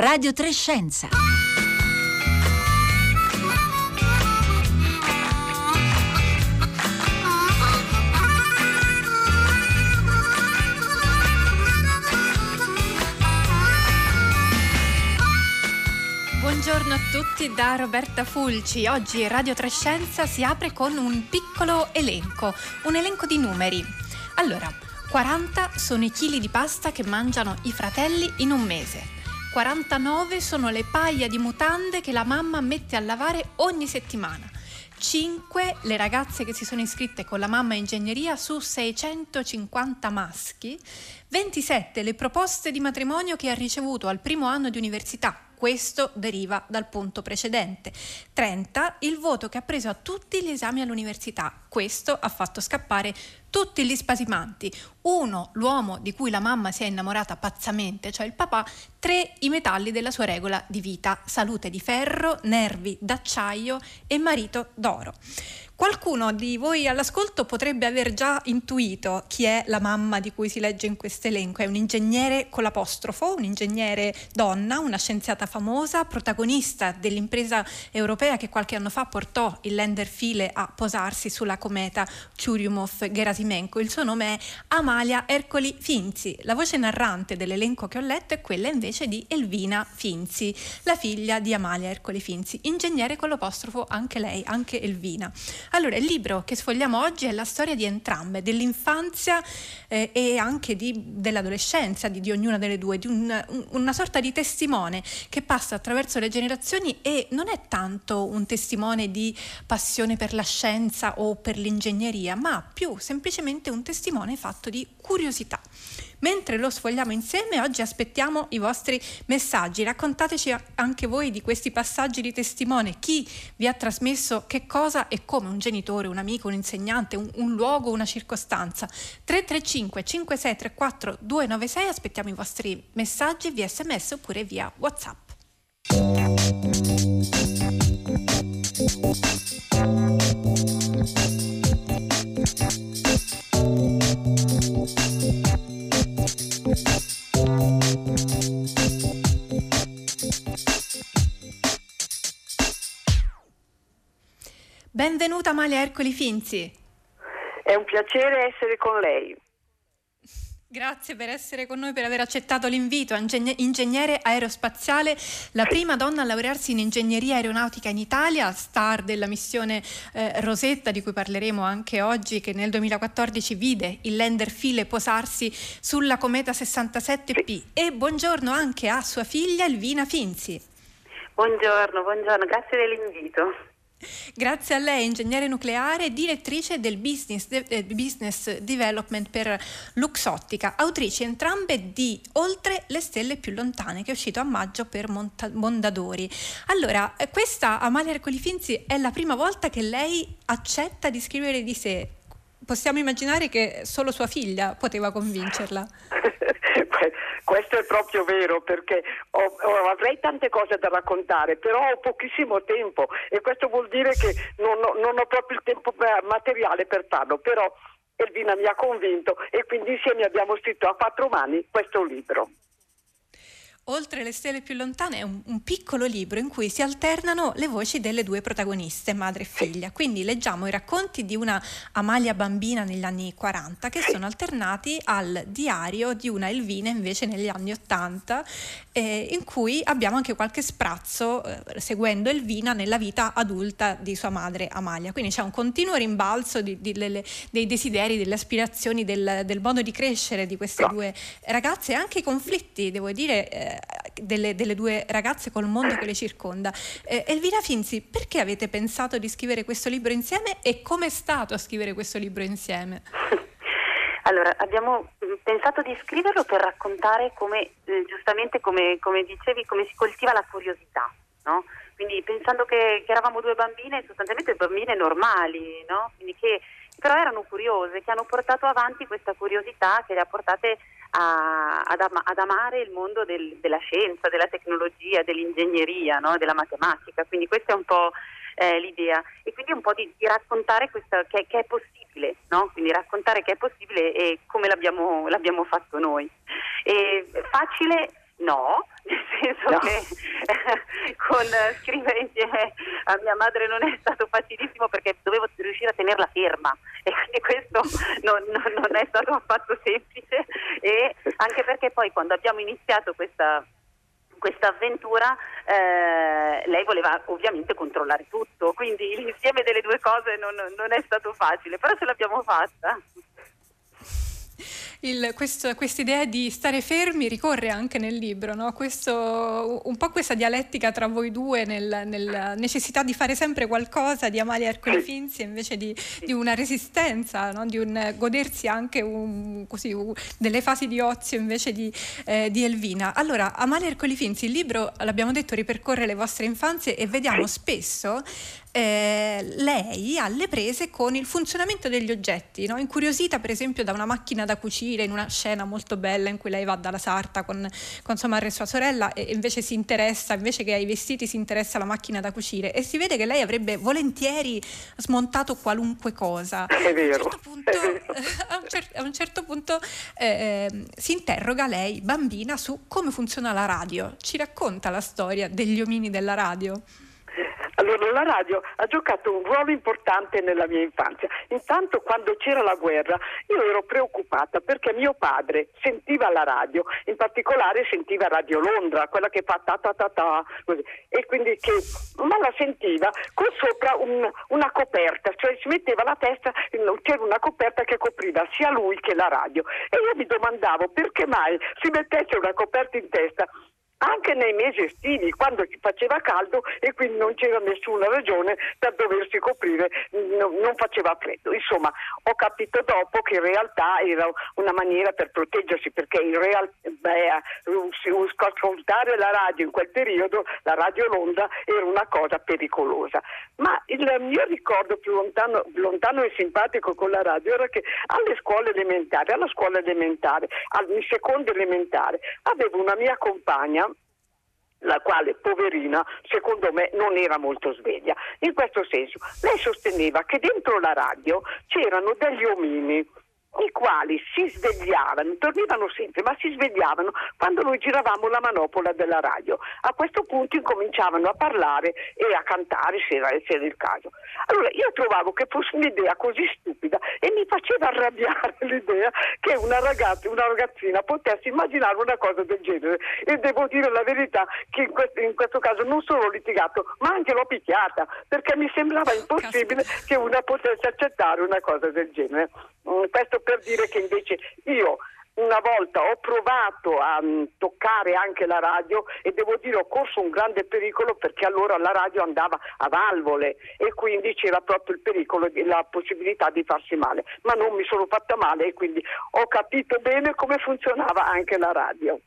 Radio Trescenza. Buongiorno a tutti da Roberta Fulci. Oggi Radio Trescenza si apre con un piccolo elenco, un elenco di numeri. Allora, 40 sono i chili di pasta che mangiano i fratelli in un mese. 49 sono le paia di mutande che la mamma mette a lavare ogni settimana. 5 le ragazze che si sono iscritte con la mamma ingegneria su 650 maschi, 27 le proposte di matrimonio che ha ricevuto al primo anno di università, questo deriva dal punto precedente. 30 il voto che ha preso a tutti gli esami all'università, questo ha fatto scappare tutti gli spasimanti. Uno, l'uomo di cui la mamma si è innamorata pazzamente, cioè il papà. Tre, i metalli della sua regola di vita, salute di ferro, nervi d'acciaio e marito d'oro. Qualcuno di voi all'ascolto potrebbe aver già intuito chi è la mamma di cui si legge in questo elenco. È un ingegnere con l'apostrofo, un ingegnere donna, una scienziata famosa, protagonista dell'impresa europea che qualche anno fa portò il lander File a posarsi sulla cometa Churyumov-Gerasimenko. Il suo nome è Amalia Ercoli Finzi. La voce narrante dell'elenco che ho letto è quella invece di Elvina Finzi, la figlia di Amalia Ercoli Finzi, ingegnere con l'apostrofo anche lei, anche Elvina. Allora, il libro che sfogliamo oggi è la storia di entrambe, dell'infanzia eh, e anche di, dell'adolescenza di, di, ognuna delle due, di un, un, una sorta di testimone che passa attraverso le generazioni e non è tanto un testimone di passione per la scienza o per l'ingegneria, ma più semplicemente un testimone fatto di curiosità. Mentre lo sfogliamo insieme, oggi aspettiamo i vostri messaggi. Raccontateci anche voi di questi passaggi di testimone. Chi vi ha trasmesso che cosa e come? Un genitore, un amico, un insegnante, un, un luogo, una circostanza. 335 5634 296. Aspettiamo i vostri messaggi via sms oppure via WhatsApp. Benvenuta Amalia Ercoli Finzi. È un piacere essere con lei. Grazie per essere con noi, per aver accettato l'invito. Ingegnere aerospaziale, la prima donna a laurearsi in ingegneria aeronautica in Italia, star della missione eh, Rosetta, di cui parleremo anche oggi, che nel 2014 vide il lander File posarsi sulla cometa 67P. E buongiorno anche a sua figlia Elvina Finzi. Buongiorno, buongiorno, grazie dell'invito. Grazie a lei, ingegnere nucleare, direttrice del business, de- eh, business Development per Luxottica, autrici entrambe di Oltre le stelle più lontane, che è uscito a maggio per Monta- Mondadori. Allora, eh, questa Amalia Ercoli Finzi è la prima volta che lei accetta di scrivere di sé. Possiamo immaginare che solo sua figlia poteva convincerla. Questo è proprio vero perché ho, ho, avrei tante cose da raccontare, però ho pochissimo tempo e questo vuol dire che non ho, non ho proprio il tempo materiale per farlo, però Elvina mi ha convinto e quindi insieme abbiamo scritto a quattro mani questo libro. Oltre le stelle più lontane è un, un, piccolo libro in cui si alternano le voci delle due protagoniste, madre e figlia. Quindi leggiamo i racconti di una Amalia bambina negli anni 40 che sono alternati al diario di una Elvina invece negli anni 80 eh, in cui abbiamo anche qualche sprazzo eh, seguendo Elvina nella vita adulta di sua madre Amalia. Quindi c'è un continuo rimbalzo di, di, delle, dei desideri, delle aspirazioni, del, del, modo di crescere di queste due ragazze e anche i conflitti, devo dire. Eh, delle, delle, due ragazze col mondo che le circonda. Eh, Elvira Finzi, perché avete pensato di scrivere questo libro insieme e come è stato a scrivere questo libro insieme? Allora, abbiamo mm, pensato di scriverlo per raccontare come, eh, giustamente come, come, dicevi, come si coltiva la curiosità, no? Quindi pensando che, che, eravamo due bambine, sostanzialmente bambine normali, no? Quindi che però erano curiose, che hanno portato avanti questa curiosità che le ha portate a, ad, am- ad, amare il mondo del, della scienza, della tecnologia, dell'ingegneria, no? della matematica. Quindi questa è un po' eh, l'idea. E quindi un po' di, di raccontare questa, che, che, è possibile, no? quindi raccontare che è possibile e come l'abbiamo, l'abbiamo fatto noi. E facile No, nel senso no. che con scrivere insieme a mia madre non è stato facilissimo perché dovevo riuscire a tenerla ferma e quindi questo non, non, non è stato affatto semplice e anche perché poi quando abbiamo iniziato questa questa avventura eh, lei voleva ovviamente controllare tutto, quindi l'insieme delle due cose non, non è stato facile, però ce l'abbiamo fatta questa idea di stare fermi ricorre anche nel libro, no? questo, un po' questa dialettica tra voi due nella nel necessità di fare sempre qualcosa, di Amalia Ercole Finzi invece di, di una resistenza, no? di un, godersi anche un, così, un, delle fasi di ozio invece di, eh, di Elvina. Allora, Amalia Ercole Finzi, il libro, l'abbiamo detto, ripercorre le vostre infanzie e vediamo spesso eh, lei alle prese con il funzionamento degli oggetti, no? incuriosita per esempio da una macchina da cucire in una scena molto bella in cui lei va dalla sarta con, con sua madre e sua sorella e invece si interessa, invece che ai vestiti si interessa alla macchina da cucire e si vede che lei avrebbe volentieri smontato qualunque cosa. È vero. A un certo punto, a un cer- a un certo punto eh, si interroga lei, bambina, su come funziona la radio. Ci racconta la storia degli omini della radio. Allora la radio ha giocato un ruolo importante nella mia infanzia. Intanto quando c'era la guerra io ero preoccupata perché mio padre sentiva la radio, in particolare sentiva Radio Londra, quella che fa ta ta ta ta, così. e quindi che, ma la sentiva con sopra un, una coperta, cioè si metteva la testa, c'era una coperta che copriva sia lui che la radio. E io mi domandavo perché mai si mettesse una coperta in testa anche nei mesi estivi, quando faceva caldo e quindi non c'era nessuna ragione per doversi coprire, non faceva freddo. Insomma, ho capito dopo che in realtà era una maniera per proteggersi, perché in realtà ascoltare la radio in quel periodo, la radio Londra, era una cosa pericolosa. Ma il mio ricordo più lontano, lontano e simpatico con la radio era che alle scuole elementari, alla scuola elementare, al secondo elementare, avevo una mia compagna la quale, poverina, secondo me non era molto sveglia. In questo senso, lei sosteneva che dentro la radio c'erano degli omini i quali si svegliavano, dormivano sempre, ma si svegliavano quando noi giravamo la manopola della radio. A questo punto incominciavano a parlare e a cantare se era, se era il caso. Allora io trovavo che fosse un'idea così stupida e mi faceva arrabbiare l'idea che una ragazza, una ragazzina potesse immaginare una cosa del genere. E devo dire la verità che in questo, in questo caso non solo ho litigato, ma anche l'ho picchiata, perché mi sembrava impossibile che una potesse accettare una cosa del genere. Mm, questo per dire che invece io una volta ho provato a um, toccare anche la radio e devo dire ho corso un grande pericolo perché allora la radio andava a valvole e quindi c'era proprio il pericolo e la possibilità di farsi male, ma non mi sono fatta male e quindi ho capito bene come funzionava anche la radio.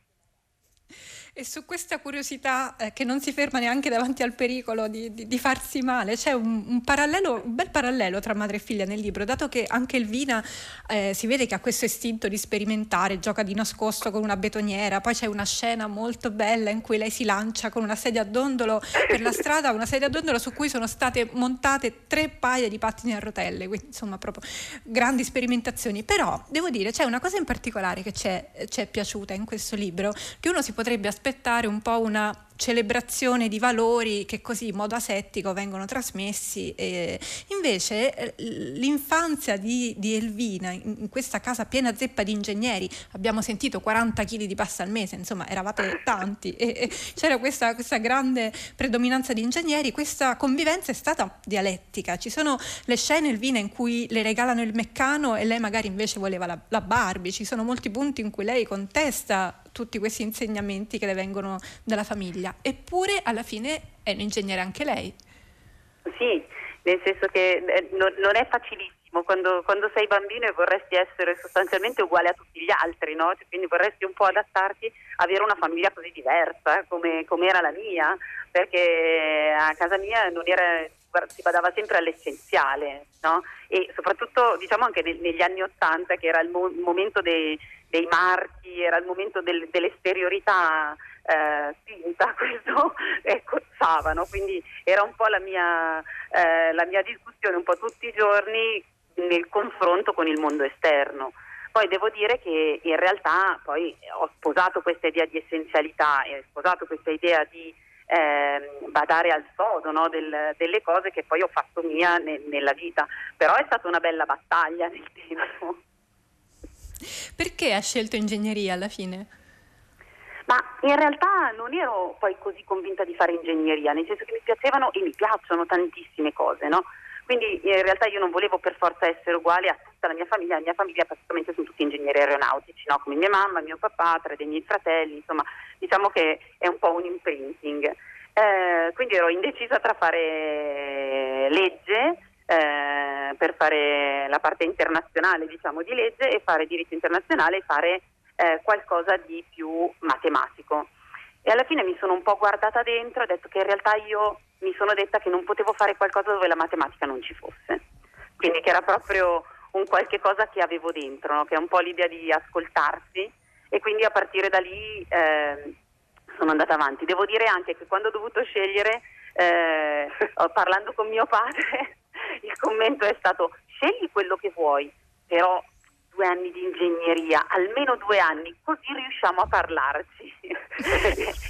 E su questa curiosità eh, che non si ferma neanche davanti al pericolo di, di, di farsi male, c'è un, un, parallelo, un bel parallelo tra madre e figlia nel libro, dato che anche Elvina eh, si vede che ha questo istinto di sperimentare, gioca di nascosto con una betoniera, poi c'è una scena molto bella in cui lei si lancia con una sedia a dondolo per la strada, una sedia a dondolo su cui sono state montate tre paia di pattini a rotelle, quindi insomma proprio grandi sperimentazioni. Però devo dire c'è una cosa in particolare che ci è piaciuta in questo libro, che uno si potrebbe aspettare aspettare un po' una celebrazione di valori che così in modo asettico vengono trasmessi. E invece eh, l'infanzia di, di Elvina in, questa casa piena zeppa di ingegneri, abbiamo sentito 40 kg di pasta al mese, insomma eravate tanti e, e c'era questa, questa, grande predominanza di ingegneri, questa convivenza è stata dialettica, ci sono le scene Elvina in cui le regalano il meccano e lei magari invece voleva la, la Barbie, ci sono molti punti in cui lei contesta tutti questi insegnamenti che le vengono dalla famiglia, eppure alla fine è un ingegnere anche lei. Sì, nel senso che eh, non, è facilissimo quando, quando, sei bambino e vorresti essere sostanzialmente uguale a tutti gli altri, no? cioè, quindi vorresti un po' adattarti, avere una famiglia così diversa come, come era la mia, perché a casa mia non era si badava sempre all'essenziale no? e soprattutto diciamo anche negli anni Ottanta che era il, mo- momento dei, dei, marchi, era il momento del, dell'esteriorità eh, spinta, questo e cozzavano, quindi era un po' la mia, eh, la mia discussione un po' tutti i giorni nel confronto con il mondo esterno Poi devo dire che in realtà poi ho sposato questa idea di essenzialità e ho sposato questa idea di eh, badare al sodo no? Del, delle cose che poi ho fatto mia ne, nella vita, però è stata una bella battaglia nel tempo. Perché ha scelto ingegneria alla fine? Ma in realtà non ero poi così convinta di fare ingegneria, nel senso che mi piacevano e mi piacciono tantissime cose, no? Quindi in realtà io non volevo per forza essere uguale a tutta la mia famiglia, la mia famiglia praticamente sono tutti ingegneri aeronautici, no? come mia mamma, mio papà, tre dei miei fratelli, insomma diciamo che è un po' un imprinting. Eh, quindi ero indecisa tra fare legge eh, per fare la parte internazionale diciamo, di legge e fare diritto internazionale e fare eh, qualcosa di più matematico. E alla fine mi sono un po' guardata dentro e ho detto che in realtà io mi sono detta che non potevo fare qualcosa dove la matematica non ci fosse. Quindi che era proprio un qualche cosa che avevo dentro, no? che è un po' l'idea di ascoltarsi e quindi a partire da lì eh, sono andata avanti. Devo dire anche che quando ho dovuto scegliere, eh, parlando con mio padre, il commento è stato scegli quello che vuoi, però due anni di ingegneria, almeno due anni, così riusciamo a parlarci.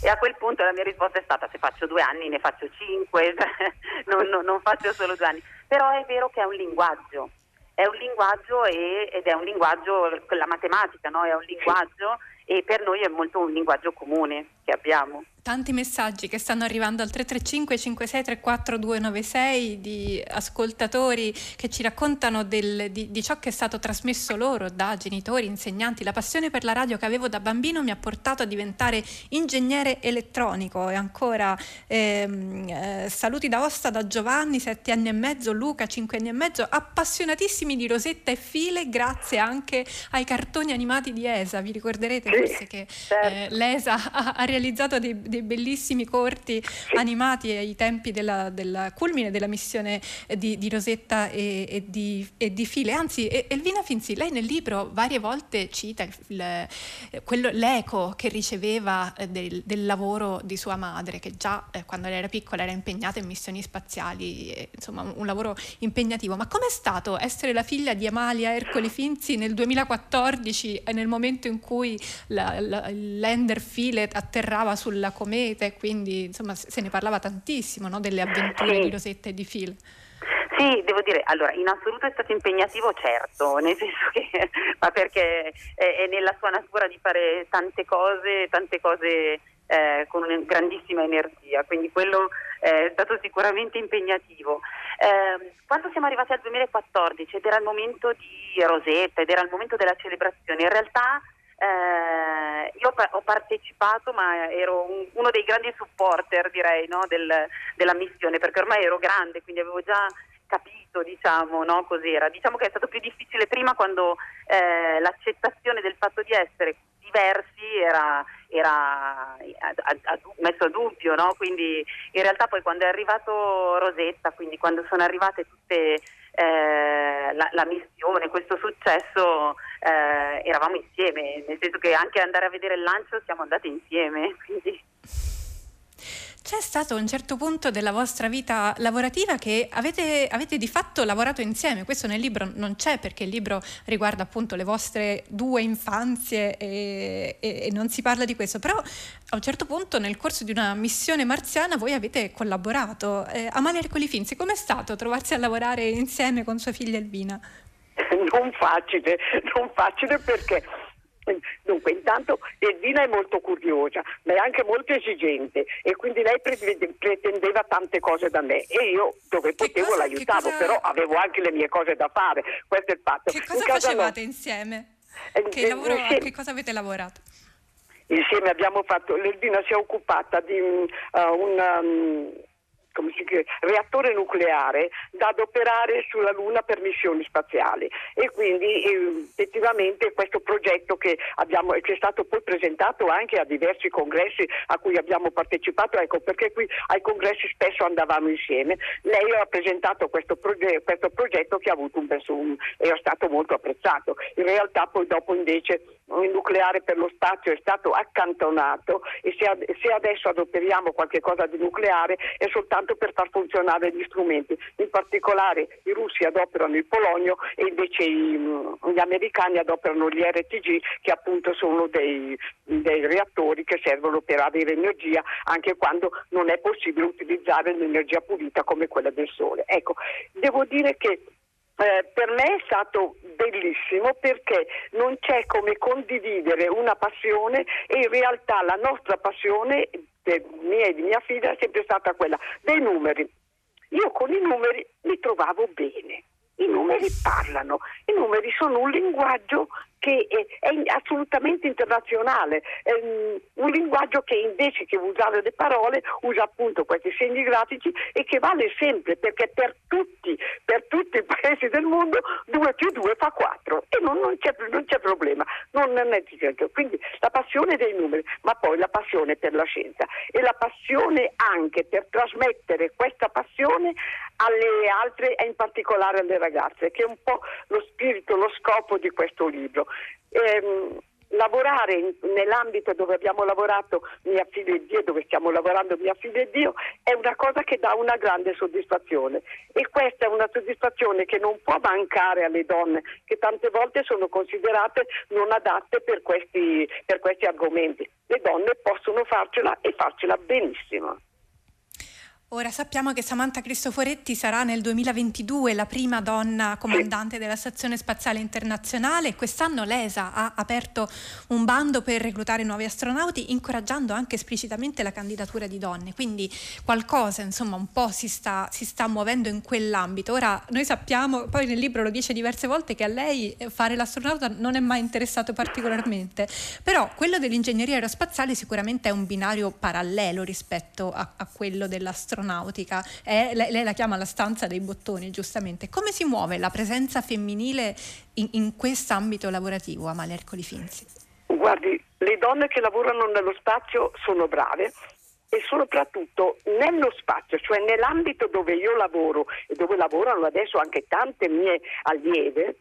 e a quel punto la mia risposta è stata se faccio due anni ne faccio cinque, non, non, non faccio solo due anni. Però è vero che è un linguaggio, è un linguaggio e, ed è un linguaggio, la matematica no? è un linguaggio e per noi è molto un linguaggio comune che abbiamo tanti messaggi che stanno arrivando al 335 5634 296 di ascoltatori che ci raccontano del, di, di, ciò che è stato trasmesso loro da genitori, insegnanti. La passione per la radio che avevo da bambino mi ha portato a diventare ingegnere elettronico e ancora ehm, eh, saluti da Osta da Giovanni, sette anni e mezzo, Luca, cinque anni e mezzo, appassionatissimi di Rosetta e File grazie anche ai cartoni animati di ESA. Vi ricorderete sì, forse che certo. eh, l'ESA ha, ha realizzato dei dei bellissimi corti animati ai tempi della, del culmine della missione di, di Rosetta e, e, di, e, di, File. Anzi, Elvina Finzi, lei nel libro varie volte cita il, il, quello, l'eco che riceveva eh, del, del, lavoro di sua madre, che già eh, quando era piccola era impegnata in missioni spaziali, eh, insomma un, lavoro impegnativo. Ma com'è stato essere la figlia di Amalia Ercoli Finzi nel 2014, nel momento in cui la, la, il lander File atterrava sulla comete, quindi insomma se ne parlava tantissimo no? delle avventure sì. di Rosetta e di Phil. Sì, devo dire, allora in assoluto è stato impegnativo, certo, nel senso che, ma perché è, è nella sua natura di fare tante cose, tante cose eh, con una grandissima energia, quindi quello è stato sicuramente impegnativo. Eh, quando siamo arrivati al 2014 ed era il momento di Rosetta ed era il momento della celebrazione, in realtà eh, io ho partecipato, ma ero un, uno dei grandi supporter, direi, no, del, della missione, perché ormai ero grande, quindi avevo già capito, diciamo, no, cos'era. Diciamo che è stato più difficile prima quando eh, l'accettazione del fatto di essere diversi era, era a, a, a, messo a dubbio, no? quindi in realtà poi quando è arrivato Rosetta, quindi quando sono arrivate tutte eh, la, la, missione, questo successo, eh, eravamo insieme, nel senso che anche andare a vedere il lancio siamo andati insieme. Quindi. C'è stato un certo punto della vostra vita lavorativa che avete, avete, di fatto lavorato insieme, questo nel libro non c'è perché il libro riguarda appunto le vostre due infanzie e, e, e non si parla di questo, però a un certo punto nel corso di una missione marziana voi avete collaborato. Eh, Amalia Ercoli Finzi, com'è stato trovarsi a lavorare insieme con sua figlia Elvina? Non facile, non facile perché Dunque, intanto Elvina è molto curiosa, ma è anche molto esigente e quindi lei pretendeva tante cose da me e io dove potevo cosa, l'aiutavo, cosa... però avevo anche le mie cose da fare. Questo è il fatto. Che cosa In facevate no... insieme? Eh, che, lavoro, insieme... che cosa avete lavorato? Insieme abbiamo fatto, l'Elvina si è occupata di uh, un... Um, come si chiama, reattore nucleare da adoperare sulla Luna per missioni spaziali e quindi effettivamente questo progetto che, abbiamo, che, è stato poi presentato anche a diversi congressi a cui abbiamo partecipato, ecco perché qui ai congressi spesso andavamo insieme, lei ha presentato questo, proge- questo progetto che un e è stato molto apprezzato. In realtà poi dopo invece il nucleare per lo spazio è stato accantonato e se, ad, se, adesso adoperiamo qualche cosa di nucleare è soltanto per far funzionare gli strumenti. In particolare i russi adoperano il polonio e invece i, gli americani adoperano gli RTG che appunto sono dei, dei reattori che servono per avere energia anche quando non è possibile utilizzare l'energia pulita come quella del sole. Ecco, devo dire che eh, per me è stato bellissimo perché non c'è come condividere una passione e in realtà la nostra passione mia e di mia figlia è sempre stata quella dei numeri. Io con i numeri mi trovavo bene. I numeri parlano, i numeri sono un linguaggio che è, assolutamente internazionale, un linguaggio che invece che usare le parole usa appunto questi segni grafici e che vale sempre perché per tutti, per tutti i paesi del mondo 2 più 2 fa 4 e non, non, c'è, non c'è, problema, non, è quindi la passione dei numeri, ma poi la passione per la scienza. E la passione anche per trasmettere questa passione alle altre e in particolare alle ragazze, che è un po' lo spirito, lo scopo di questo libro. Ehm, lavorare in, nell'ambito dove abbiamo lavorato mia figlia e Dio, dove stiamo lavorando mia figlia e Dio, è una cosa che dà una grande soddisfazione e questa è una soddisfazione che non può mancare alle donne che tante volte sono considerate non adatte per questi, per questi argomenti. Le donne possono farcela e farcela benissimo. Ora sappiamo che Samantha Cristoforetti sarà nel 2022 la prima donna comandante della Stazione Spaziale Internazionale. Quest'anno l'ESA ha aperto un bando per reclutare nuovi astronauti, incoraggiando anche esplicitamente la candidatura di donne. Quindi qualcosa, insomma, un po' si sta, si sta muovendo in quell'ambito. Ora noi sappiamo, poi nel libro lo dice diverse volte, che a lei fare l'astronauta non è mai interessato particolarmente, però quello dell'ingegneria aerospaziale sicuramente è un binario parallelo rispetto a, a quello dell'astronauta astronautica, è, lei, lei, la chiama la stanza dei bottoni, giustamente. Come si muove la presenza femminile in, in quest'ambito lavorativo, Amalia Ercoli Finzi? Guardi, le donne che lavorano nello spazio sono brave e soprattutto nello spazio, cioè nell'ambito dove io lavoro e dove lavorano adesso anche tante mie allieve,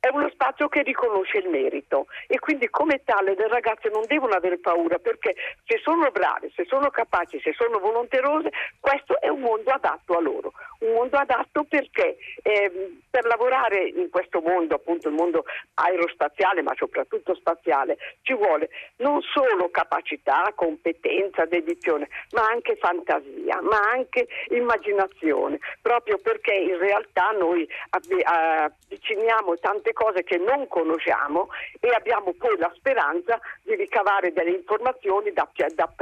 è uno spazio che riconosce il merito. E quindi come tale le ragazze non devono avere paura perché se sono brave, se sono capaci, se sono volonterose, questo è un mondo adatto a loro, un mondo adatto perché eh, per lavorare in questo mondo, appunto il mondo aerospaziale ma soprattutto spaziale, ci vuole non solo capacità, competenza, dedizione, ma anche fantasia, ma anche immaginazione, proprio perché in realtà noi avviciniamo tante tante cose che non conosciamo e abbiamo poi la speranza di ricavare delle informazioni da, da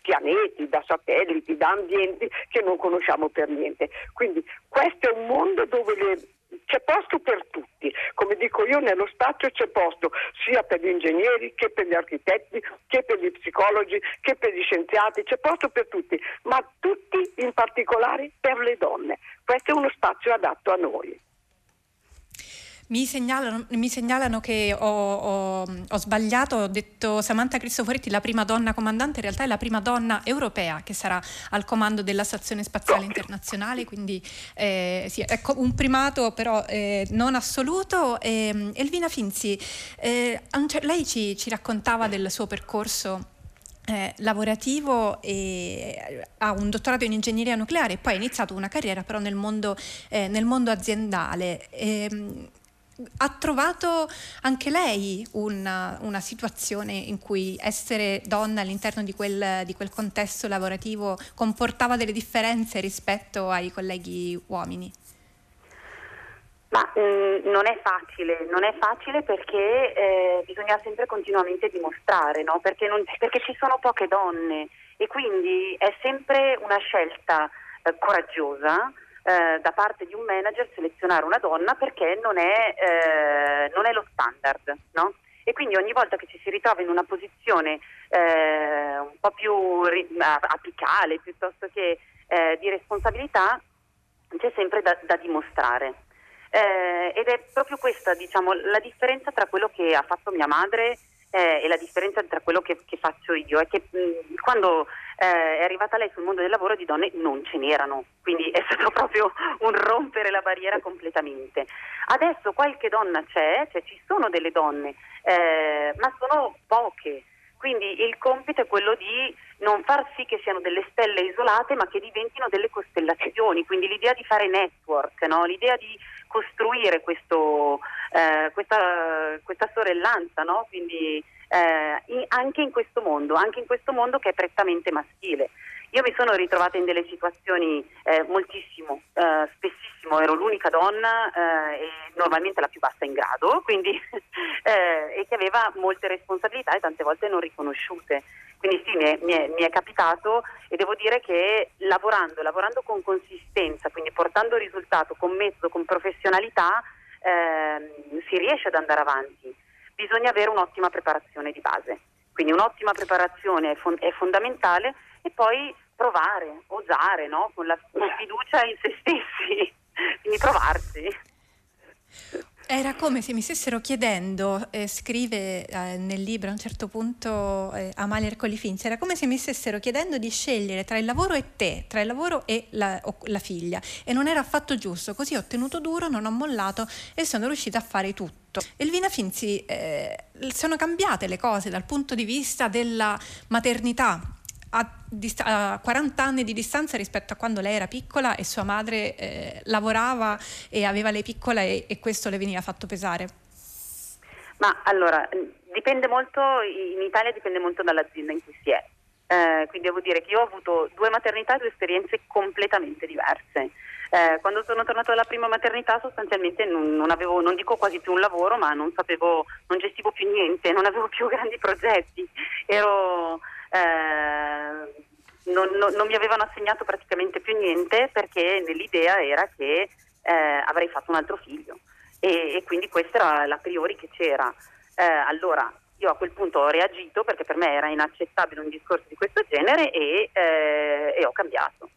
pianeti, da satelliti, da ambienti che non conosciamo per niente. Quindi questo è un mondo dove le, c'è posto per tutti, come dico io nello spazio c'è posto sia per gli ingegneri che per gli architetti, che per gli psicologi, che per gli scienziati, c'è posto per tutti, ma tutti in particolare per le donne. Questo è uno spazio adatto a noi. Mi segnalano, mi segnalano che ho, ho, ho, sbagliato, ho detto Samantha Cristoforetti, la prima donna comandante, in realtà è la prima donna europea che sarà al comando della Stazione Spaziale Internazionale, quindi eh, sì, ecco un primato però eh, non assoluto. Eh, Elvina Finzi, eh, lei ci, ci raccontava del suo percorso eh, lavorativo e ha un dottorato in ingegneria nucleare e poi ha iniziato una carriera però nel mondo, eh, nel mondo aziendale. E, ehm, ha trovato anche lei una, una, situazione in cui essere donna all'interno di quel, di quel contesto lavorativo comportava delle differenze rispetto ai colleghi uomini? Ma mh, mm, non è facile, non è facile perché eh, bisogna sempre continuamente dimostrare, no? perché, non, perché, ci sono poche donne e quindi è sempre una scelta eh, coraggiosa eh, da parte di un manager selezionare una donna perché non è, eh, non è lo standard. No? E quindi ogni volta che ci si ritrova in una posizione eh, un po' più apicale piuttosto che eh, di responsabilità c'è sempre da, da dimostrare. Eh, ed è proprio questa diciamo, la differenza tra quello che ha fatto mia madre eh, e la differenza tra quello che, che faccio io è che mh, quando eh, è arrivata lei sul mondo del lavoro di donne non ce n'erano, quindi è stato proprio un rompere la barriera completamente. Adesso qualche donna c'è, cioè ci sono delle donne, eh, ma sono poche. Quindi il compito è quello di non far sì che siano delle stelle isolate, ma che diventino delle costellazioni. Quindi l'idea di fare network, no? l'idea di costruire questo, eh, questa, questa, sorellanza, no? Quindi eh, anche in questo mondo, anche in questo mondo che è prettamente maschile. Io mi sono ritrovata in delle situazioni eh, moltissimo, eh, spessissimo, ero l'unica donna eh, e normalmente la più bassa in grado, quindi, eh, e che aveva molte responsabilità e tante volte non riconosciute. Quindi sì, mi è, mi, è, mi è, capitato e devo dire che lavorando, lavorando con consistenza, quindi portando risultato con mezzo, con professionalità, ehm, si riesce ad andare avanti. Bisogna avere un'ottima preparazione di base. Quindi un'ottima preparazione è, fon- è fondamentale e poi provare, osare, no? con la con fiducia in se stessi, quindi provarsi. Era come se mi stessero chiedendo, eh, scrive eh, nel libro a un certo punto eh, Amalia Ercoli Finzi, era come se mi stessero chiedendo di scegliere tra il lavoro e te, tra il lavoro e la, la figlia e non era affatto giusto, così ho tenuto duro, non ho mollato e sono riuscita a fare tutto. Elvina Finzi, eh, sono cambiate le cose dal punto di vista della maternità, a, dist- a, 40 anni di distanza rispetto a quando lei era piccola e sua madre eh, lavorava e aveva lei piccola e, e, questo le veniva fatto pesare? Ma allora, dipende molto, in Italia dipende molto dall'azienda in cui si è. Eh, quindi devo dire che io ho avuto due maternità e due esperienze completamente diverse. Eh, quando sono tornata dalla prima maternità sostanzialmente non, non, avevo, non dico quasi più un lavoro, ma non sapevo, non gestivo più niente, non avevo più grandi progetti. Ero eh, non, non, non, mi avevano assegnato praticamente più niente perché l'idea era che eh, avrei fatto un altro figlio e, e, quindi questa era la priori che c'era. Eh, allora io a quel punto ho reagito perché per me era inaccettabile un discorso di questo genere e, eh, e ho cambiato.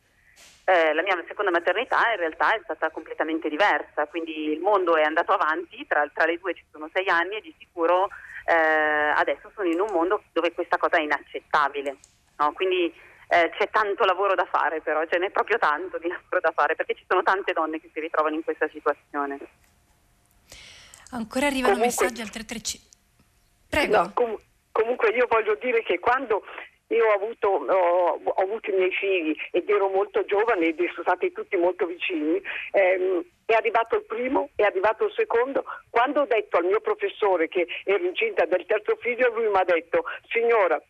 Eh, la mia seconda maternità in realtà è stata completamente diversa, quindi il mondo è andato avanti, tra, tra le due ci sono sei anni e di sicuro eh, adesso sono in un mondo dove questa cosa è inaccettabile. No? Quindi eh, c'è tanto lavoro da fare però, ce n'è proprio tanto di lavoro da fare perché ci sono tante donne che si ritrovano in questa situazione. Ancora arrivano Comunque, messaggi al 335. Prego. No, com- comunque io voglio dire che quando io ho avuto, ho, ho avuto, i miei figli ed ero molto giovane ed sono stati tutti molto vicini. Ehm, è arrivato il primo, è arrivato il secondo. Quando ho detto al mio professore che ero incinta del terzo figlio, lui mi ha detto, signora,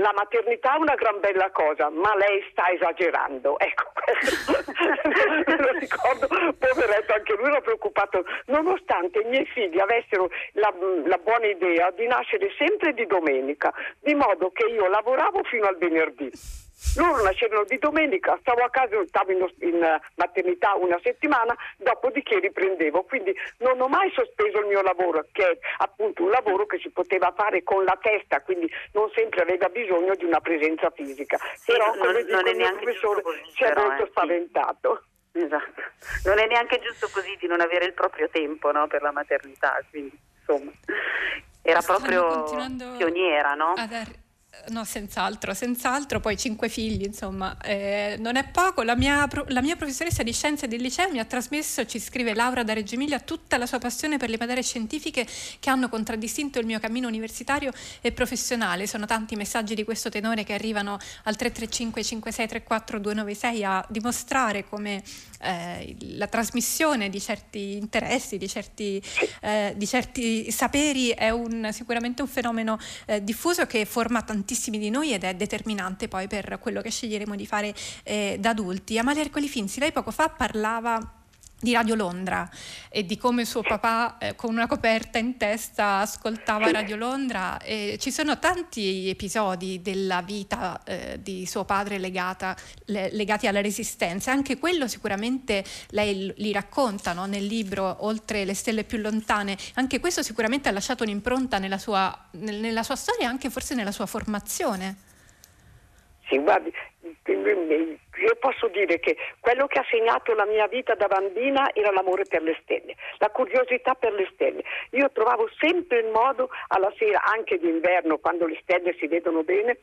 la maternità è una gran bella cosa, ma lei sta esagerando. Ecco, questo lo ricordo, poveretto, anche lui era preoccupato, nonostante i miei figli avessero la, la, buona idea di nascere sempre di domenica, di modo che io lavoravo fino al venerdì. Loro nascevano di domenica, stavo a casa, stavo in, in, maternità una settimana, dopodiché riprendevo. Quindi non ho mai sospeso il mio lavoro, che è appunto un lavoro che si poteva fare con la testa, quindi non sempre aveva bisogno di una presenza fisica. Sì, Però, come non, dico, non il mio professore si è molto eh, spaventato. Sì. Esatto. Non è neanche giusto così di non avere il proprio tempo no, per la maternità, quindi insomma era proprio pioniera, no? No, senz'altro, senz'altro, poi cinque figli, insomma, eh, non è poco. La mia, la mia, professoressa di scienze del liceo mi ha trasmesso, ci scrive Laura da Reggio Emilia, tutta la sua passione per le materie scientifiche che hanno contraddistinto il mio cammino universitario e professionale. Sono tanti messaggi di questo tenore che arrivano al 335 5634 296 a dimostrare come eh, la trasmissione di certi interessi, di certi, eh, di certi saperi è un, sicuramente un fenomeno eh, diffuso che forma tantissimi di noi ed è determinante poi per quello che sceglieremo di fare eh, da adulti. Amalia Ercoli Finzi, lei poco fa parlava di Radio Londra e di come suo papà eh, con una coperta in testa ascoltava Radio Londra. E ci sono tanti episodi della vita eh, di suo padre legata, le, legati alla resistenza. Anche quello sicuramente lei li racconta no? nel libro Oltre le stelle più lontane. Anche questo sicuramente ha lasciato un'impronta nella sua, nel, nella sua storia e anche forse nella sua formazione. Sì, guardi, io posso dire che quello che ha segnato la mia vita da bambina era l'amore per le stelle, la curiosità per le stelle. Io trovavo sempre il modo alla sera, anche d'inverno, quando le stelle si vedono bene,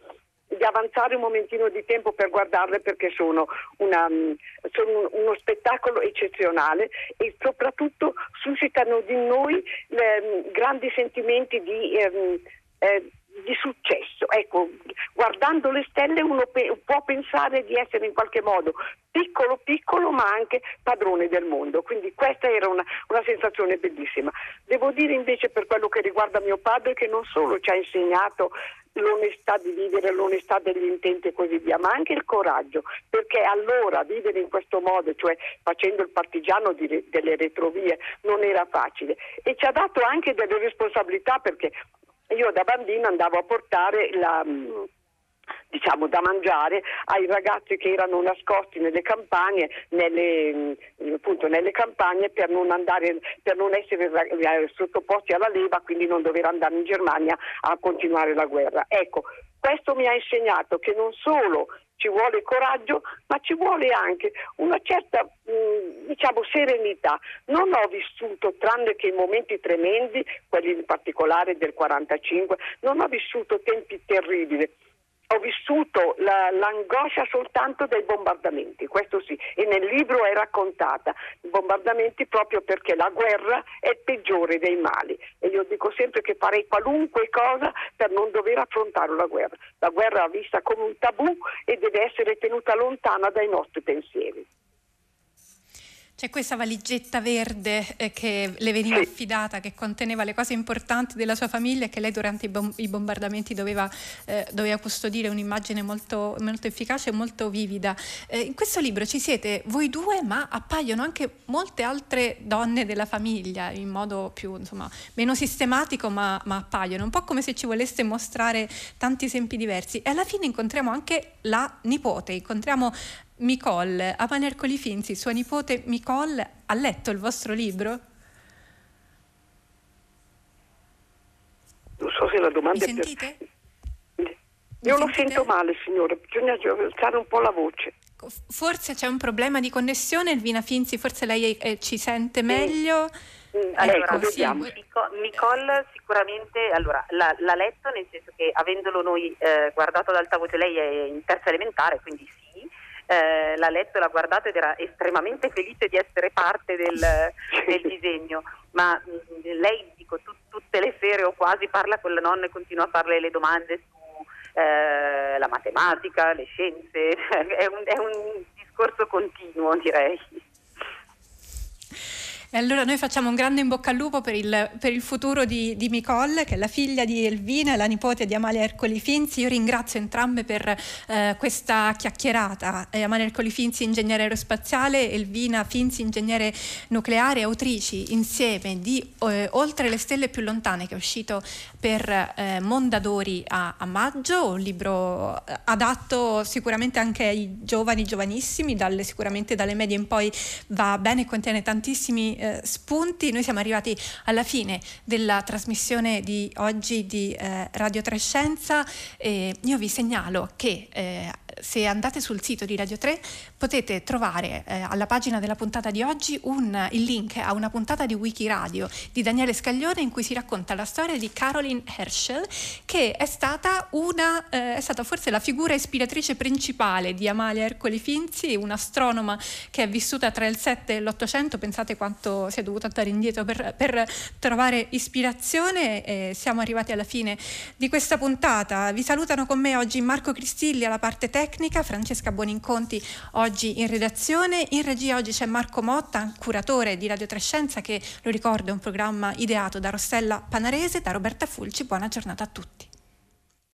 di avanzare un momentino di tempo per guardarle perché sono, una, mm, sono uno spettacolo eccezionale e soprattutto suscitano di noi mm, grandi sentimenti di, ehm, eh, di successo. Ecco, guardando le stelle uno pe- può pensare di essere in qualche modo piccolo piccolo ma anche padrone del mondo, quindi questa era una, una sensazione bellissima. Devo dire invece per quello che riguarda mio padre che non solo ci ha insegnato l'onestà di vivere, l'onestà degli intenti e così via, ma anche il coraggio, perché allora vivere in questo modo, cioè facendo il partigiano delle retrovie, non era facile e ci ha dato anche delle responsabilità perché io da bambina andavo a portare la diciamo, da mangiare ai ragazzi che erano nascosti nelle campagne, nelle, appunto, nelle campagne per, non andare, per non essere sottoposti alla leva, quindi non dover andare in Germania a continuare la guerra. Ecco, questo mi ha insegnato che non solo ci vuole coraggio, ma ci vuole anche una certa mh, diciamo, serenità. Non ho vissuto, tranne che in momenti tremendi, quelli in particolare del 45, non ho vissuto tempi terribili ho vissuto la, l'angoscia soltanto dai bombardamenti, questo sì, e nel libro è raccontata bombardamenti proprio perché la guerra è peggiore dei mali e io dico sempre che farei qualunque cosa per non dover affrontare la guerra. La guerra è vista come un tabù e deve essere tenuta lontana dai nostri pensieri. C'è questa valigetta verde eh, che le veniva affidata, che conteneva le cose importanti della sua famiglia e che lei durante i, bom- i bombardamenti doveva, eh, doveva, custodire un'immagine molto, molto, efficace e molto vivida. Eh, in questo libro ci siete voi due, ma appaiono anche molte altre donne della famiglia in modo più, insomma, meno sistematico, ma, ma appaiono, un po' come se ci voleste mostrare tanti esempi diversi. E alla fine incontriamo anche la nipote, incontriamo Micol, Amalia Ercoli Finzi, sua nipote Micol, ha letto il vostro libro? Non so se la domanda Mi sentite? Per... Io lo sento male, signore, bisogna alzare un po' la voce. Forse c'è un problema di connessione, Elvina Finzi, forse lei eh, ci sente meglio. Mm. Allora, ecco, sì. Nicole sicuramente allora, l'ha, l'ha, letto, nel senso che avendolo noi eh, guardato ad alta voce, lei è in terza elementare, quindi sì eh, l'ha letto, l'ha guardato ed era estremamente felice di essere parte del, del disegno, ma mh, mm, lei dico, tu, tutte le sere o quasi parla con la nonna e continua a farle le domande su eh, la matematica, le scienze, è un, è un discorso continuo direi. E allora noi facciamo un grande in bocca al lupo per il, per il futuro di, di Micol, che è la figlia di Elvina e la nipote di Amalia Ercoli Finzi. Io ringrazio entrambe per eh, questa chiacchierata. Eh, Amalia Ercoli Finzi, ingegnere aerospaziale, Elvina Finzi, ingegnere nucleare, autrici insieme di eh, Oltre le stelle più lontane, che è uscito per eh, Mondadori a, a, maggio, un libro eh, adatto sicuramente anche ai giovani, giovanissimi, dalle, sicuramente dalle medie in poi va bene, contiene tantissimi eh, spunti. Noi siamo arrivati alla fine della trasmissione di oggi di eh, Radio Trescenza e io vi segnalo che eh, se andate sul sito di Radio 3 potete trovare eh, alla pagina della puntata di oggi un, il link a una puntata di Wikiradio di Daniele Scaglione in cui si racconta la storia di Caroline Herschel che è stata, una, eh, è stata forse la figura ispiratrice principale di Amalia Ercoli Finzi, un'astronoma che è vissuta tra il 7 e l'800, pensate quanto si è dovuto andare indietro per, per trovare ispirazione e siamo arrivati alla fine di questa puntata. Vi salutano con me oggi Marco Cristilli alla parte tecnica tecnica, Francesca Buoninconti oggi in redazione, in regia oggi c'è Marco Motta, curatore di Radio Trescenza che lo ricordo è un programma ideato da Rossella Panarese, da Roberta Fulci, buona giornata a tutti.